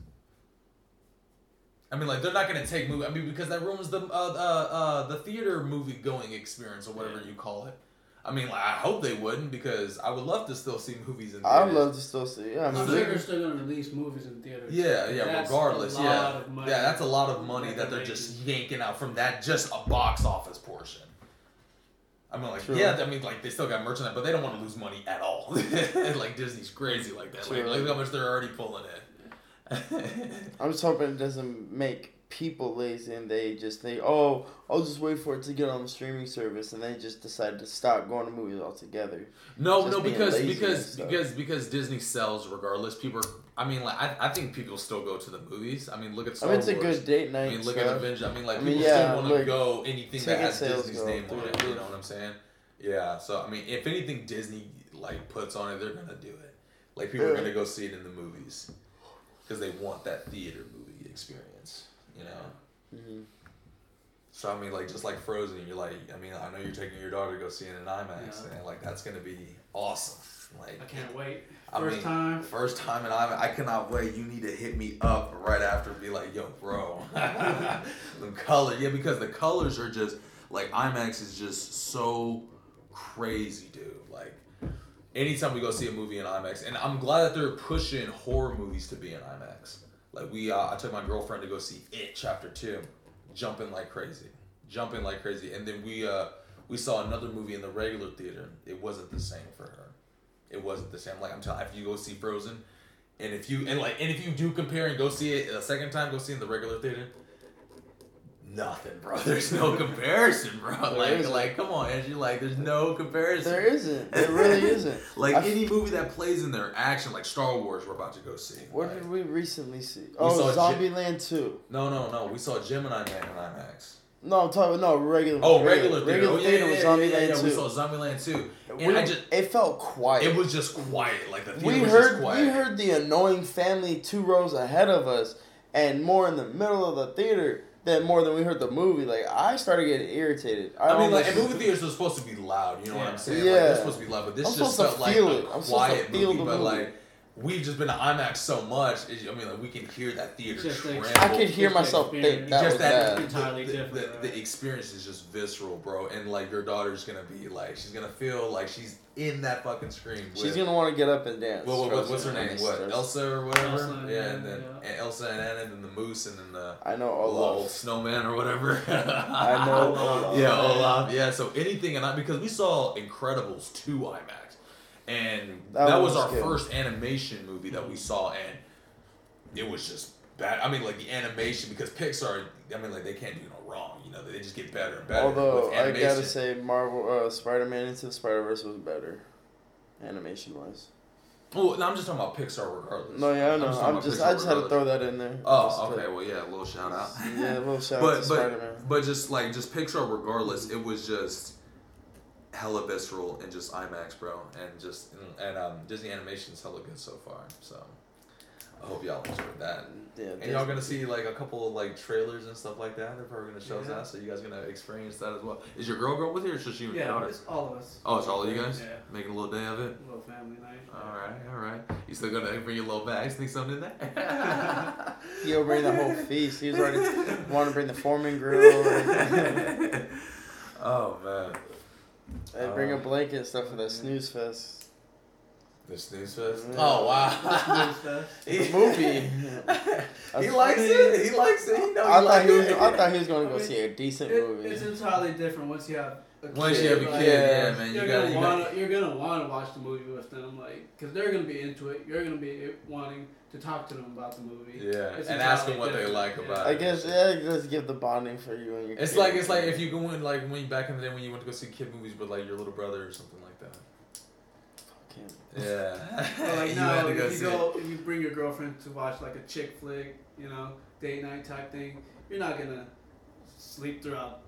I mean, like they're not gonna take movie. I mean, because that ruins the uh, uh, uh, the theater movie going experience or whatever you call it. I mean, like I hope they wouldn't because I would love to still see movies in. Theaters. I'd love to still see. Yeah, I I'm sure they- they're still gonna release movies in theaters. Yeah, yeah. That's regardless, a lot yeah, of money yeah. That's a lot of money that that they're they're just yanking out from that just a box office portion. I mean, like, True. yeah, I mean, like, they still got merchandise, but they don't want to lose money at all. like, Disney's crazy like that. Like, look how much they're already pulling in. I'm just hoping it doesn't make people lazy and they just think, oh, I'll just wait for it to get on the streaming service, and they just decide to stop going to movies altogether. no, Just no, because because because because Disney sells regardless. People, are, I mean, like, I, I think people still go to the movies. I mean, look at I Star mean, it's a good date night. I mean, look stuff. at Avengers. I mean, like I mean, people yeah, still want to look, go anything that has Disney's name on it. You know what I'm saying? Yeah. So I mean, if anything Disney like puts on it, they're gonna do it. Like people are gonna go see it in the movies because they want that theater movie experience. You know. Mhm. So I mean, like just like Frozen, you're like, I mean, I know you're taking your daughter to go see it in IMAX, Yeah. and like that's gonna be awesome. Like I can't wait. I First mean, time. First time in IMAX. I cannot wait. You need to hit me up right after and be like, yo, bro. the color. Yeah, because the colors are just, like, IMAX is just so crazy, dude. Like, anytime we go see a movie in IMAX, and I'm glad that they're pushing horror movies to be in IMAX. Like, we, uh, I took my girlfriend to go see It Chapter 2, jumping like crazy. Jumping like crazy. And then we, uh, we saw another movie in the regular theater. It wasn't the same for her it wasn't the same. Like I'm telling, if you go see Frozen, and if you and like and if you do compare and go see it a second time, go see it in the regular theater. Nothing, bro. There's no comparison, bro. There like, isn't. like, come on, Angie. Like, there's no comparison. There isn't. There really isn't. like I f- any movie that plays in their action, like Star Wars, we're about to go see. What Like, did we recently see? Oh, Zombieland 2. no, no, no. We saw Gemini Man in IMAX. No, I'm talking no regular. Oh, regular theater. Regular oh, yeah, theater yeah, was Zombieland yeah, yeah, 2. We saw Zombieland too, and We- I just it felt quiet. it was just quiet. Like the theater we was heard just quiet. we heard the annoying family two rows ahead of us, and more in the middle of the theater than more than we heard the movie. Like I started getting irritated. I, I mean, like, almost- and movie theaters are supposed to be loud. You know what I'm saying? Yeah. Like, they're supposed to be loud, but this I'm just felt to like feel a it. I'm supposed to quiet feel movie. the But movie. like, we've just been to IMAX so much. It, I mean, like, we can hear that theater Just tremble. ex- I could hear Just myself think that just was that. Entirely the, the, different, the, right? the experience is just visceral, bro. And like, your daughter's gonna be like, she's gonna feel like she's in that fucking screen. She's gonna want to get up and dance. Well, what, Trust what's her name? What. Elsa or whatever? Elsa and yeah, and then yeah. and Elsa and Anna, and then the moose, and then the I know little old Olaf. snowman or whatever. I know Olaf. Yeah, Olaf. Yeah, so anything and I because we saw Incredibles two IMAX, and that, That was, was our good. first animation movie that we saw, and it was just bad. I mean, like the animation because Pixar. I mean, like they can't do no wrong. You know, they just get better and better. Although I gotta say, Marvel, uh, Spider-Man into the Spider-Verse was better, animation-wise. Well, no, I'm just talking about Pixar regardless. No, yeah, I know. talking I'm just, I just had to throw that in there. Just Oh, okay. Well, yeah, a little shout out. Yeah, a little shout out but to but Spider-Man. but just like just Pixar, regardless, it was just hella visceral and just IMAX, bro, and just and um, Disney Animation's hella good so far. So I hope y'all enjoyed that. Yeah, And y'all gonna see like a couple of like trailers and stuff like that. They're probably gonna show us Yeah. that, so you guys gonna experience that as well. Is your girl girl with you, or is just you and your Yeah, daughter? it's all of us. Oh, it's all of you guys Yeah, making a little day of it. little family night. All right, all right. You still gonna bring your little bags? Think something in there? He'll bring the whole feast. He was already want to bring the Foreman grill. oh man. And bring a um, blanket and stuff for that snooze fest. The snooze fest. Yeah. Oh wow. Snooze fest. He- movie. he likes it. He likes it. He knows I he thought likes he was. it. I thought he was going to I go mean, see a decent It, movie. it's entirely different once you have a kid. Once you have a like, kid, Yeah. yeah, man, you you're gotta, gonna you want gotta. to you're gonna want to watch the movie with them, like, because they're gonna be into it. You're gonna be eh, wanting to talk to them about the movie. Yeah, It's and ask them what they like yeah. about I it. I guess yeah, it does give the bonding for you and your. It's kid. like it's like if you go in like when you back in the day when you went to go see kid movies with like your little brother or something like that. Yeah. Or like you no, had to go if you see. go, if you bring your girlfriend to watch like a chick flick, you know, date night type thing, you're not gonna sleep throughout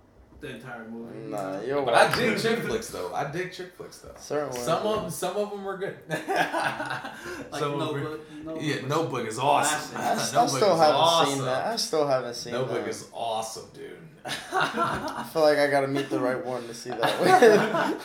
the entire movie. you Nah, know? yo, But I dig chick flicks though. I dig chick flicks though. Certain ones. Some of them, some of them were good. Like some of them were- notebook, notebook. Yeah, Notebook is awesome. I, I Notebook still is haven't awesome. seen that. I still haven't seen Notebook is awesome, dude. I feel like I gotta meet the right one to see that.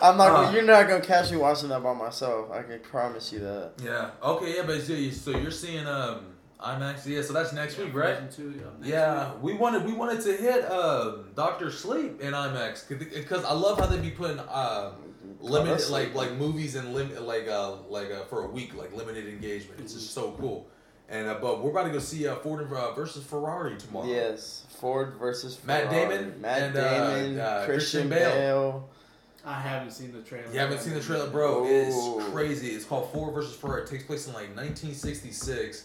I'm not. Uh. you're not gonna catch me watching that by myself. I can promise you that. yeah. Okay. Yeah, but so, you- so you're seeing um IMAX. Yeah. So that's next week, right? Two, yeah, next Yeah, week. we wanted we wanted to hit um, Doctor Sleep in IMAX because I love how they be putting um, limited that's like like movies and limit like uh like uh, for a week like limited engagement. It's just so cool. And uh, but we're about to go see uh, Ford uh, versus Ferrari tomorrow. Yes, Ford versus Matt Damon Matt and, uh, Damon, uh, Christian Christian Bale. Bale. I haven't seen the trailer. You haven't seen the trailer, bro? It's crazy. It's called Ford versus Ferrari. It takes place in like 1966.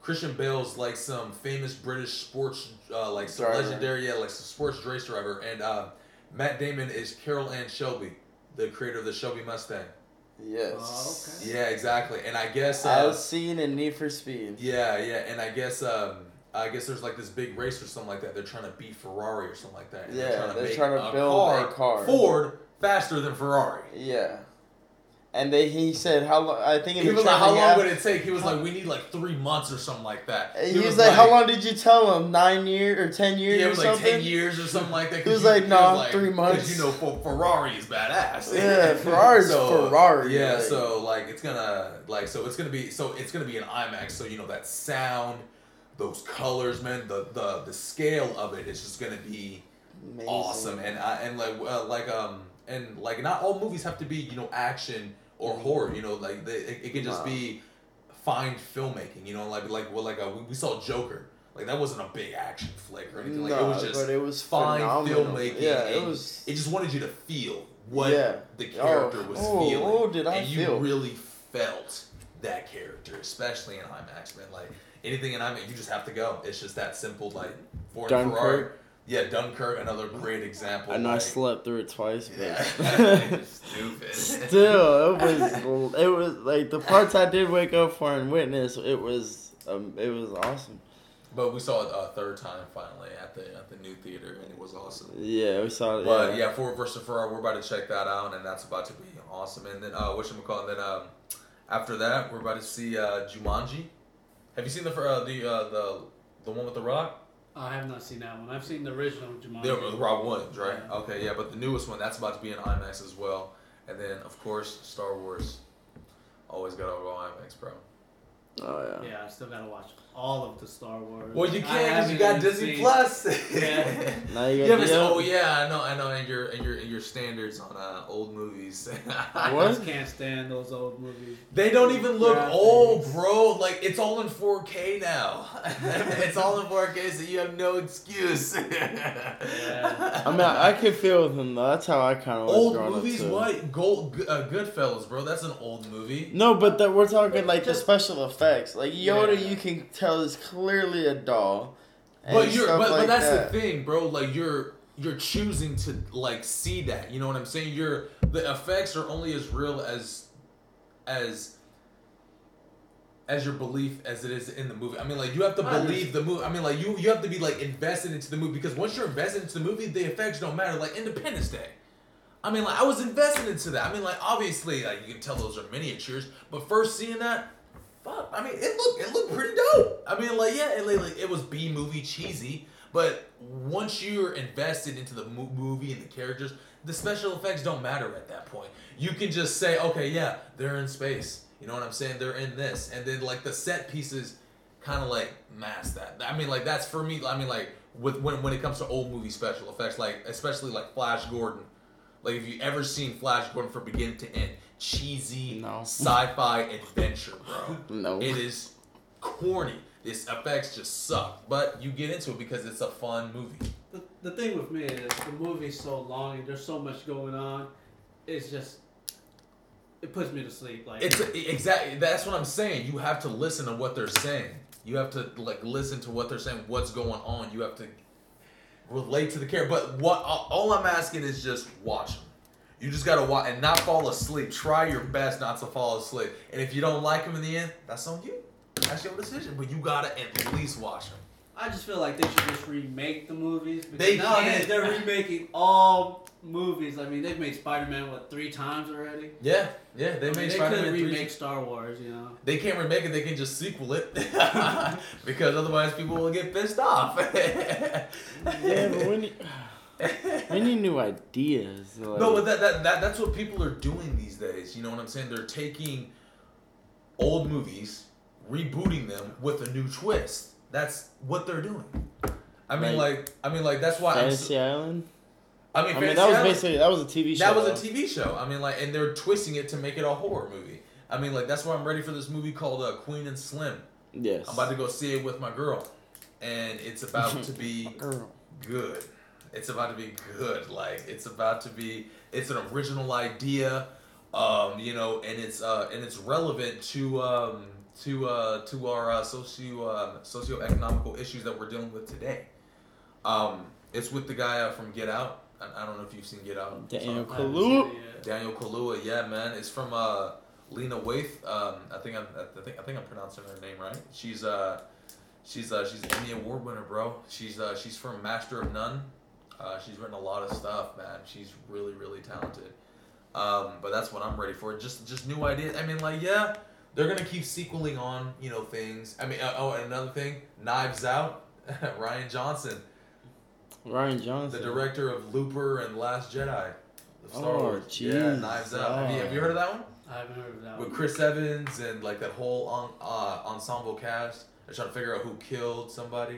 Christian Bale's like some famous British sports, uh, like some Driver. legendary, yeah, like some sports race driver, and uh, Matt Damon is Carol Ann Shelby, the creator of the Shelby Mustang. Yes. Oh, okay. Yeah, exactly. And I guess, I uh, was seeing in Need for Speed. yeah, yeah, and I guess, um, I guess there's like this big race or something like that. They're trying to beat Ferrari or something like that. and Yeah, they're make trying to build a car. Ford faster than Ferrari. Yeah. And they he said how long I think in He was like, "How long asked- would it take?" He was like, "We need like three months or something like that." He, was, like, "How long did you tell him? Nine years or ten years Yeah, it was like something?" ten years or something like that. He was you- like, "No, "Nah, three 'cause months." You know, Ferrari is badass. Yeah, Ferrari's Ferrari, Yeah, like- so like it's gonna like so it's gonna be so it's gonna be an IMAX. So you know that sound, those colors, man. The the the scale of it is just gonna be Amazing. awesome and I and like uh, like um and like not all movies have to be you know action or horror you know like they, it, it can just Nah. be fine filmmaking you know like like well like uh, we, we saw Joker like that wasn't a big action flick or anything like it was just but it was fine phenomenal. filmmaking Yeah, it was. it just wanted you to feel what Yeah. the Oh, character was oh, feeling oh, did I and you feel. really felt that character especially in IMAX man like anything in IMAX you just have to go it's just that simple like Ford and Ferrari Dunkirk. Yeah, Dunkirk, another great example. I know I slept through it twice, but Yeah. Stupid. still, it was it was like the parts I did wake up for and witness. It was um, it was awesome. But we saw it a third time finally at the at the new theater, and it was awesome. Yeah, we saw it. But yeah. yeah, Ford versus Ferrari, we're about to check that out, and that's about to be awesome. And then uh, what should we call it? Then um, after that, we're about to see uh, Jumanji. Have you seen the uh, the uh, the the one with the Rock? I have not seen that one. I've seen the original Jumanji. The the Rock Williams, right? Yeah. Okay, yeah, but the newest one that's about to be in IMAX as well. And then of course Star Wars. Always gotta go IMAX, bro. Oh yeah. Yeah, I still gotta watch all of the Star Wars. Well, you can't because you got Disney seen- Plus. Yeah. Now you Yeah, got but oh yeah, I know, I know, and your and your and your standards on uh, old movies. I just can't stand those old movies. They don't even look Graphics. old, bro. Like it's all in 4K now. it's all in 4K, so you have no excuse. Yeah. I mean, I, I could feel with him though. That's how I kind of was old growing movies, up too. what? Gold, uh, Goodfellas, bro. That's an old movie. No, but that we're talking like the special effects. Like Yoda, Yeah. you can tell is clearly a doll. But you're, stuff but, but that's that. the thing, bro. Like you're you're choosing to like see that. You know what I'm saying? You're the effects are only as real as as as your belief as it is in the movie. I mean, like you have to believe the movie. I mean, like you you have to be like invested into the movie because once you're invested into the movie, the effects don't matter. Like Independence Day. I mean, like I was invested into that. I mean, like obviously, like you can tell those are miniatures, but first seeing that, fuck. I mean, it looked it looked pretty dope. I mean, like yeah, it, like, it was B movie cheesy, but once you're invested into the mo- movie and the characters, the special effects don't matter at that point. You can just say, okay, yeah, they're in space. You know what I'm saying? They're in this, and then like the set pieces, kind of like mask that. I mean, like that's for me. I mean, like with when when it comes to old movie special effects, like especially like Flash Gordon. Like if you ever seen Flash Gordon from beginning to end, cheesy No. sci-fi adventure, bro. No. It is corny. This effects just suck, but you get into it because it's a fun movie. The, the thing with me is the movie's so long and there's so much going on. It's just it puts me to sleep. Like It's exactly that's what I'm saying. You have to listen to what they're saying. You have to like listen to what they're saying. What's going on? You have to relate to the character. But what all all I'm asking is just watch them. You just gotta watch and not fall asleep. Try your best not to fall asleep. And if you don't like them in the end, that's on you. That's your decision. But you gotta at least watch them. I just feel like they should just remake the movies. Because They nowadays can't. they're remaking all movies. I mean, they've made Spider-Man what three times already. Yeah, yeah. They I mean, made they Spider-Man They could three. remake Star Wars. You know. They can't remake it. They can just sequel it because otherwise people will get pissed off. yeah, but we need, we need new ideas. Like, No, but that, that, that that's what people are doing these days. You know what I'm saying? They're taking old movies, rebooting them with a new twist. That's what they're doing. I mean, Like- like, I mean, like that's why. I'm Fantasy so, Island. I mean, I mean, that was Island- basically that was a TV show. that was a. TV show. I mean, like, and they're twisting it to make it a horror movie. I mean, like that's why I'm ready for this movie called uh, Queen and Slim. Yes. I'm about to go see it with my girl, and it's about to be Girl. good. It's about to be good. Like it's about to be. It's an original idea, um, you know, and it's uh, and it's relevant to um, to uh, to our uh, socio uh, socioeconomical issues that we're dealing with today. Um, it's with the guy uh, from Get Out. I, I don't know if you've seen Get Out. Daniel I haven't Kaluuya. seen it yet. Daniel Kaluuya, yeah, man. It's from uh, Lena Waithe. Um, I think I'm, I think I think I'm pronouncing her name right. She's uh, she's uh, she's an Emmy Award winner, bro. She's uh, she's from Master of None. Uh, she's written a lot of stuff, man. She's really really talented. Um, but that's what I'm ready for. Just just new ideas. I mean, like yeah, they're gonna keep sequeling on, you know, things. I mean, uh, oh, and another thing, Knives Out. Rian Johnson, Rian Johnson, the director of Looper and Last Jedi. of Star Oh, Wars. Yeah. Knives Out. Have you, have you heard of that one? I haven't heard of that With one. Chris Evans and like that whole on, uh, ensemble cast. They're trying to figure out who killed somebody.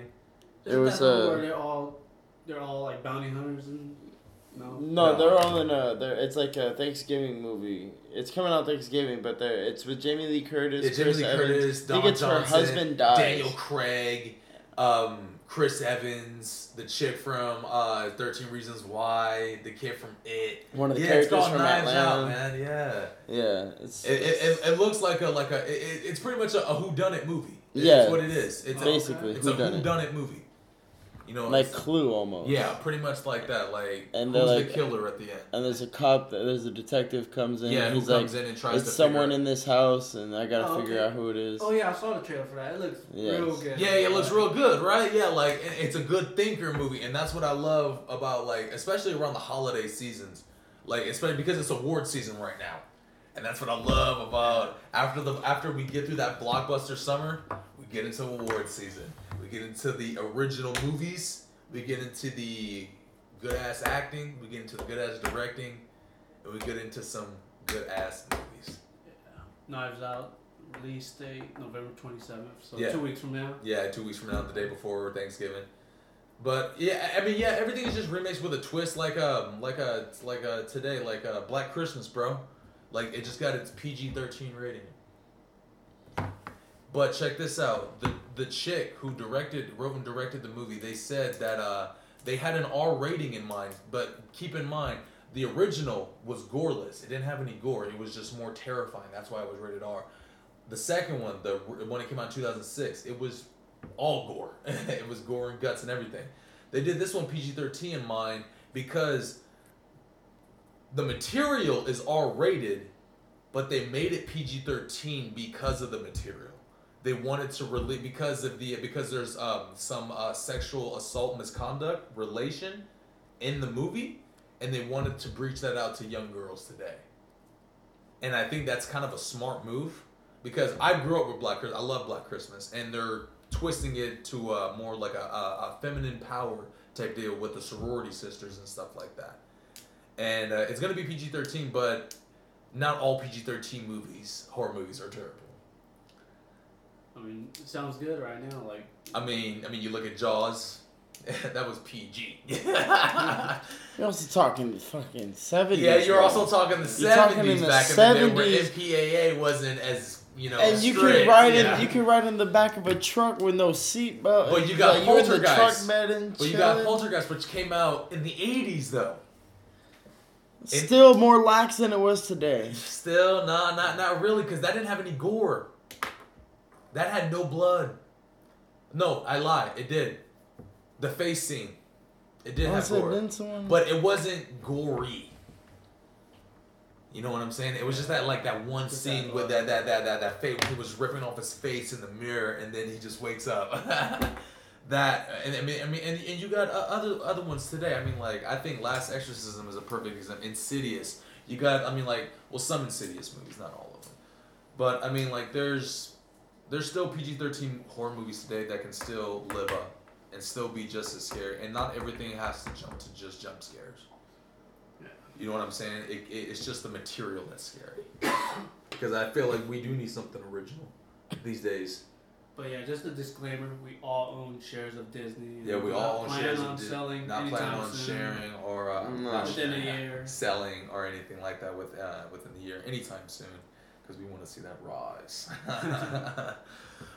It Isn't was, that the uh, where they're all they're all like bounty hunters and no. No, No. they're all in a. They're, it's like a Thanksgiving movie. It's coming out Thanksgiving, but they're it's with Jamie Lee Curtis. It's Jamie Chris Lee Evans. Curtis, I think it's Johnson, her husband dies. Daniel Craig, um, Chris Evans, the chick from uh, Thirteen Reasons Why, the kid from It. One of the yeah, it's characters called from Knives Out, Atlanta. man. Yeah, Yeah, it's, it, it, it, it looks like a like a. It, it's pretty much a, a who done it movie. It's Yeah. what it is. It's a, basically it's a who done who it. movie. You know, like Clue almost. yeah, pretty much like that. Like And who's they're the like- killer at the end? And there's a cop. that- There's a detective comes in. Yeah, and who he's like, comes in and tries it's to someone figure in this house, and I gotta Oh, figure okay. out who it is. Oh yeah, I saw the trailer for that. It looks Yes. real good. Yeah, it looks real good, right? Yeah, like it's a good thinker movie, and that's what I love about like, especially around the holiday seasons, like especially because it's award season right now, and that's what I love about after the after we get through that blockbuster summer, we get into award season. Get into the original movies. We get into the good ass acting. We get into the good ass directing, and we get into some good ass movies. Yeah. Knives Out release date November twenty seventh. So Yeah. two weeks from now. Yeah, two weeks from now, the day before Thanksgiving. But yeah, I mean, yeah, everything is just remakes with a twist, like um, like a like a today, like a Black Christmas, bro. Like it just got its PG thirteen rating. But check this out: the the chick who directed, wrote and directed the movie, they said that uh, they had an R rating in mind. But keep in mind, the original was goreless; it didn't have any gore. It was just more terrifying. That's why it was rated R. The second one, the one that came out in 2006, it was all gore. it was gore and guts and everything. They did this one PG 13 in mind because the material is R rated, but they made it PG 13 because of the material. They wanted to release because of the because there's um, some uh, sexual assault misconduct relation in the movie, and they wanted to breach that out to young girls today. And I think that's kind of a smart move because I grew up with Black Christmas. I love Black Christmas, and they're twisting it to uh, more like a, a, a feminine power type deal with the sorority sisters and stuff like that. And uh, it's gonna be PG thirteen, but not all PG thirteen movies, horror movies, are terrible. I mean, it sounds good right now. Like I mean, I mean, you look at Jaws, that was PG. You're also talking the fucking seventies. yeah, you're also talking the You're seventies in the back in the day where 70s. MPAA wasn't as you know. And you strict, can ride yeah. in, you can ride in the back of a truck with no seatbelt. But you got like, you're the Poltergeist. truck bed and But you got. Poltergeist, which came out in the '80s, though. Still more lax than it was today. Still, nah, not not really, because that didn't have any gore. That had no blood. No, I lie. It did. The face scene, it did Oh, have gore, someone- but it wasn't gory. You know what I'm saying? It was just that like that one Just scene that with that that that that that face. He was ripping off his face in the mirror, and then he just wakes up. that and I mean I mean and, and you got uh, other other ones today. I mean like I think Last Exorcism is a perfect example. Insidious. You got I mean like well some Insidious movies, not all of them, but I mean like there's there's still PG-13 horror movies today that can still live up and still be just as scary, and not everything has to jump to just jump scares. Yeah. You know what I'm saying? It, it, it's just the material that's scary. Because I feel like we do need something original these days. But yeah, just a disclaimer: we all own shares of Disney. Yeah, we we're all not own planning shares on of Dis- selling Not planning on soon. sharing or uh, No. not Within a year. selling or anything like that with uh, within the year anytime soon because we want to see that rise.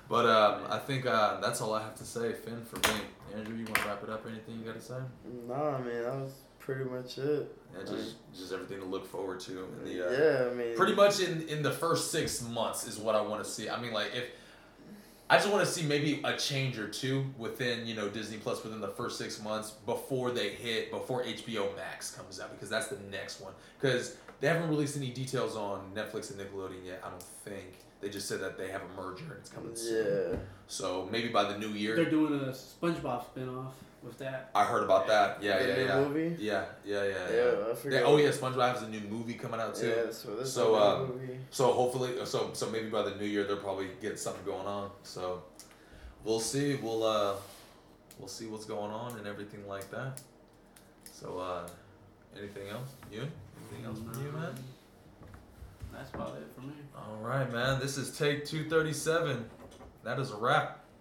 But um, I think uh, that's all I have to say, Finn, for me. Andrew, you want to wrap it up? Anything you got to say? Nah, man, that was pretty much it. Yeah, just just everything to look forward to in the uh, yeah, I mean, pretty much in in the first six months is what I want to see. I mean, like if I just want to see maybe a change or two within you know Disney Plus within the first six months before they hit before HBO Max comes out because that's the next one because they haven't released any details on Netflix and Nickelodeon yet. I don't think they just said that they have a merger and it's coming soon. yeah. So maybe by the new year. They're doing a SpongeBob spinoff with that. I heard about that. Yeah, The yeah, yeah. movie? Yeah, yeah, yeah, yeah. Yeah, I Yeah, forgot. oh yeah, SpongeBob has a new movie coming out too. Yeah, so this So, is a um, movie. So hopefully, so so maybe by the new year they'll probably get something going on. So we'll see. We'll uh, we'll see what's going on and everything like that. So uh, anything else? You? Anything else from you, man? That's about it for me. All right, man. This is take two thirty seven. That is a wrap.